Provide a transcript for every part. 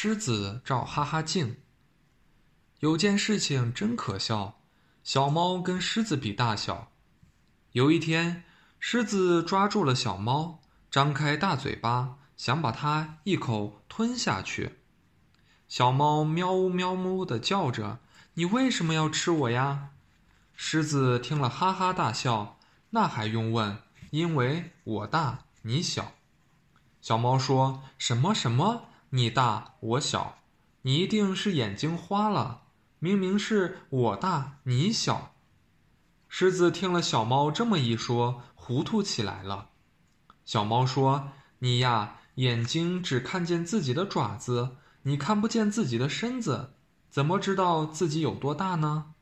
狮子照哈哈镜。有件事情真可笑，小猫跟狮子比大小。有一天，狮子抓住了小猫，张开大嘴巴，想把它一口吞下去。小猫喵呜喵呜的叫着：“你为什么要吃我呀？”狮子听了哈哈大笑：“那还用问？因为我大你小。”小猫说什么什么？你大我小，你一定是眼睛花了。明明是我大你小。狮子听了小猫这么一说，糊涂起来了。小猫说：“你呀，眼睛只看见自己的爪子，你看不见自己的身子，怎么知道自己有多大呢？”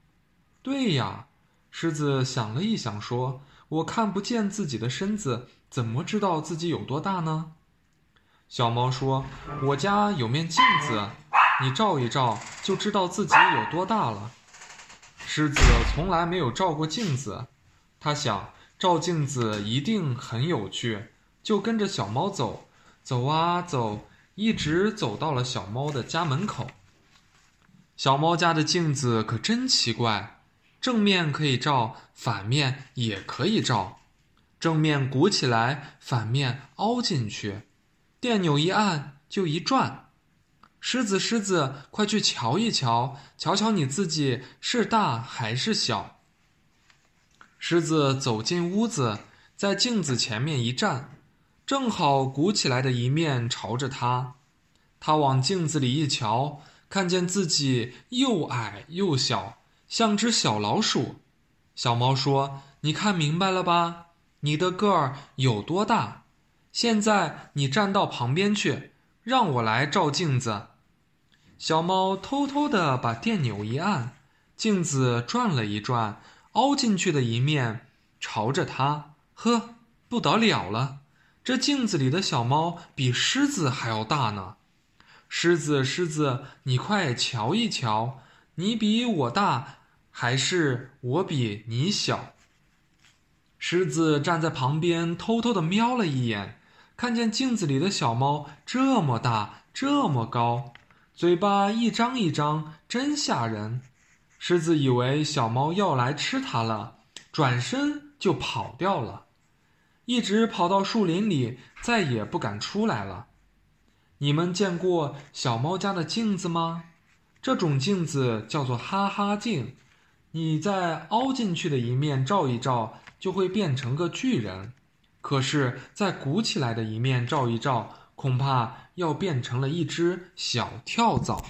对呀，狮子想了一想，说：“我看不见自己的身子，怎么知道自己有多大呢？”小猫说：“我家有面镜子，你照一照就知道自己有多大了。”狮子从来没有照过镜子，他想照镜子一定很有趣，就跟着小猫走，走啊走，一直走到了小猫的家门口。小猫家的镜子可真奇怪，正面可以照，反面也可以照，正面鼓起来，反面凹进去。电钮一按就一转，狮子狮子，快去瞧一瞧，瞧瞧你自己是大还是小。狮子走进屋子，在镜子前面一站，正好鼓起来的一面朝着他。他往镜子里一瞧，看见自己又矮又小，像只小老鼠。小猫说：“你看明白了吧？你的个儿有多大？”现在你站到旁边去，让我来照镜子。小猫偷偷地把电钮一按，镜子转了一转，凹进去的一面朝着它。呵，不得了了！这镜子里的小猫比狮子还要大呢。狮子，狮子，你快瞧一瞧，你比我大，还是我比你小？狮子站在旁边，偷偷地瞄了一眼。看见镜子里的小猫这么大，这么高，嘴巴一张一张，真吓人。狮子以为小猫要来吃它了，转身就跑掉了，一直跑到树林里，再也不敢出来了。你们见过小猫家的镜子吗？这种镜子叫做哈哈镜，你在凹进去的一面照一照，就会变成个巨人。可是，在鼓起来的一面照一照，恐怕要变成了一只小跳蚤。